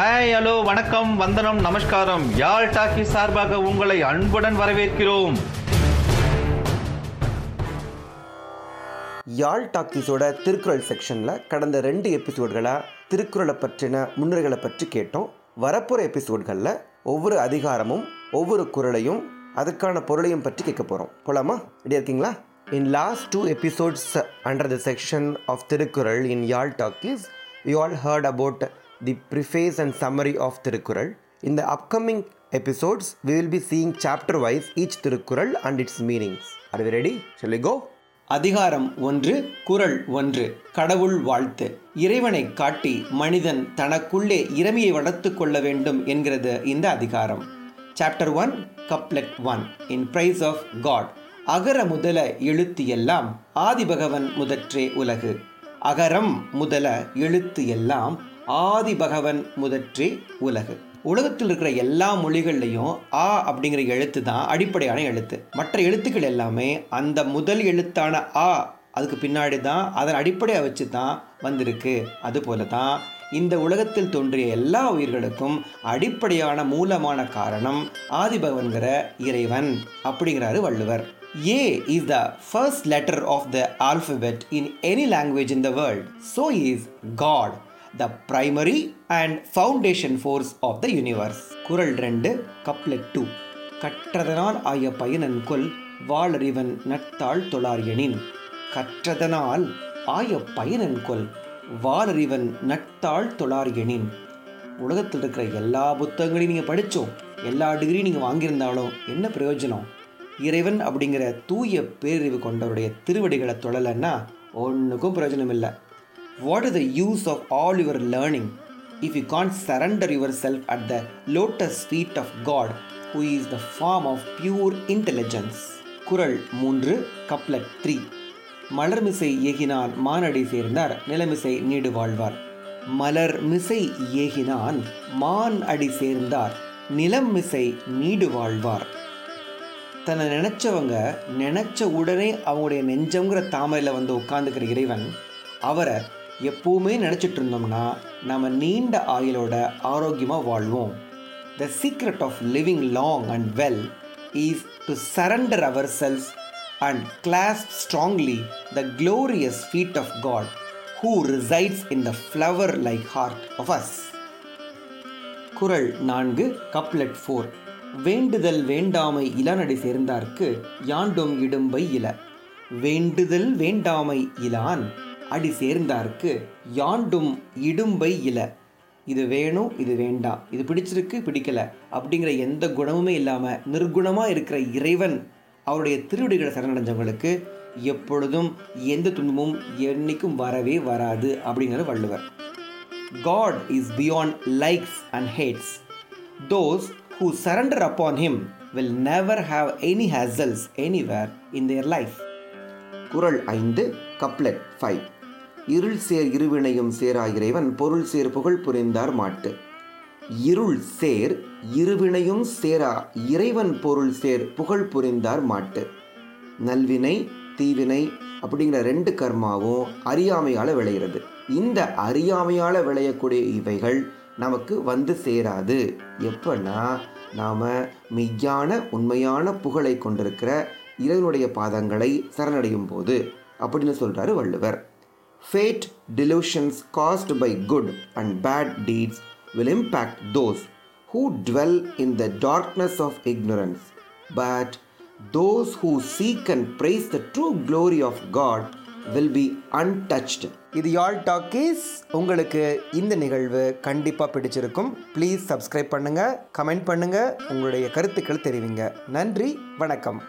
Hi hello வணக்கம் வந்தனம் நமஸ்காரம். யாழ் டாக்கி சார்பாக உங்களை அன்புடன் வரவேற்கிறோம். யாழ் டாக்கீஸோட திருக்குறள் செக்ஷனில் கடந்த ரெண்டு எபிசோட்களாக திருக்குறளை பற்றின முன்னுரைகளை பற்றி கேட்டோம். வரப்போகிற எபிசோட்களில் ஒவ்வொரு அதிகாரமும் ஒவ்வொரு குறளையும் அதற்கான பொருளையும் பற்றி கேட்க போகிறோம் போலாமா? ரெடி இருக்கீங்களா? In last two episodes under the section of Thirukkural in Yaazh talkies you all heard about the preface and summary of Thirukkural in the upcoming episodes we will be seeing chapter wise each Thirukkural and its meanings. Are we ready? Shall we go? அதிகாரம் ஒன்று குறள் ஒன்று. கடவுள் வாழ்த்து. இறைவனை காட்டி மனிதன் தனக்குள்ளே இறைமையை வளர்த்து கொள்ள வேண்டும் என்கிறது இந்த அதிகாரம். Chapter one couplet one in praise of God அகர முதல எழுத்து எல்லாம் ஆதிபகவன் முதற்றே உலகு. அகரம் முதல எழுத்து எல்லாம் ஆதிபகவன் முதற்றி உலகு. உலகத்தில் இருக்கிற எல்லா மொழிகள்லையும் ஆ அப்படிங்கிற எழுத்து தான் அடிப்படையான எழுத்து. மற்ற எழுத்துக்கள் எல்லாமே அந்த முதல் எழுத்தான ஆ அதுக்கு பின்னாடி தான் அதன் அடிப்படையை வச்சு தான் வந்திருக்கு. அதுபோல தான் இந்த உலகத்தில் தோன்றிய எல்லா உயிர்களுக்கும் அடிப்படையான மூலமான காரணம் ஆதிபகவன்கிற இறைவன் அப்படிங்கிறாரு Valluvar. A is the first letter of the alphabet in any language in the world so is God the primary and foundation force of the universe Kural ரெண்டு கப்லெட் டூ கற்றதனால் ஆய பயனன் கொல் வாளறிவன் நட்டாள் தொழாரியனின் கற்றதனால் ஆய பயனன் கொல் வாளறிவன் நட்டாள் தொழாரியனின் உலகத்தில் இருக்கிற எல்லா புத்தகங்களையும் நீங்கள் படித்தோம் எல்லா டிகிரியும் நீங்கள் வாங்கியிருந்தாலும் என்ன பிரயோஜனம்? இறைவன் அப்படிங்கிற தூய பேரறிவு கொண்டவருடைய திருவடிகளை தொழலைன்னா ஒன்றுக்கும் பிரயோஜனம் இல்லை what is the use of all your learning if you can't surrender yourself at the lotus feet of God who is the form of pure intelligence Kural மூன்று கப்லட் த்ரீ. மலர்மிசை ஏகினான் மானடி சேர்ந்தார் நிலமிசை நீடு வாழ்வார். மலர் மிசை ஏகினான் மான் அடி சேர்ந்தார் நிலம் மிசை நீடு வாழ்வார். தன்னை நினச்சவங்க நினச்ச உடனே அவங்களுடைய நெஞ்சங்கிற தாமரையில் வந்து உட்காந்துக்கிற இறைவன் அவரை எப்பவுமே நினச்சிட்டு இருந்தோம்னா நம்ம நீண்ட ஆயுளோட ஆரோக்கியமாக வாழ்வோம். The secret of living long and well is to surrender ourselves and clasp strongly the glorious feet of God who resides in the flower like heart of us Kural நான்கு கப்லெட் ஃபோர். வேண்டுதல் வேண்டாமை இளநடை சேர்ந்தார்க்கு யாண்டும் இடும்பை இல வேண்டுதல் வேண்டாமை Elon. அடி சேர்ந்தார்க்கு யாண்டும் இடும்பை இல. இது வேணும் இது வேண்டாம் இது பிடிச்சிருக்கு பிடிக்கல. அப்படிங்கிற எந்த குணமுமே இல்லாமல் நிர்குணமாக இருக்கிற இறைவன் அவருடைய திருவடிகளை சரணடைஞ்சவங்களுக்கு எப்பொழுதும் எந்த துன்பமும் என்றைக்கும் வரவே வராது அப்படிங்கிற Valluvar. God is beyond likes and hates those who surrender upon him will never have any hassles anywhere in their life Kural ஐந்து கப்லெட் ஃபைவ் இருள் சேர் இருவினையும் சேரா இறைவன் பொருள் சேர் புகழ் புரிந்தார் மாட்டு. இருள் சேர் இருவினையும் சேரா இறைவன் பொருள் சேர் புகழ் புரிந்தார் மாட்டு. நல்வினை தீவினை அப்படிங்கிற ரெண்டு கர்மாவும் அறியாமையால் விளைகிறது இந்த அறியாமையால் விளையக்கூடிய இவைகள் நமக்கு வந்து சேராது. எப்பன்னா நாம் மெய்யான உண்மையான புகழை கொண்டிருக்கிற இறைவனுடைய பாதங்களை சரணடையும் போது அப்படின்னு சொல்கிறாரு Valluvar. Fate delusions caused by good and bad deeds will impact those who dwell in the darkness of ignorance. But those who seek and praise the true glory of God will be untouched. இது யாழ் talkies உங்களுக்கு இந்த நிகழ்வு கண்டிப்பாக பிடிச்சிருக்கும் please subscribe பண்ணுங்கள் comment பண்ணுங்கள் உங்களுடைய கருத்துக்கள் தெரிவிங்க நன்றி வணக்கம்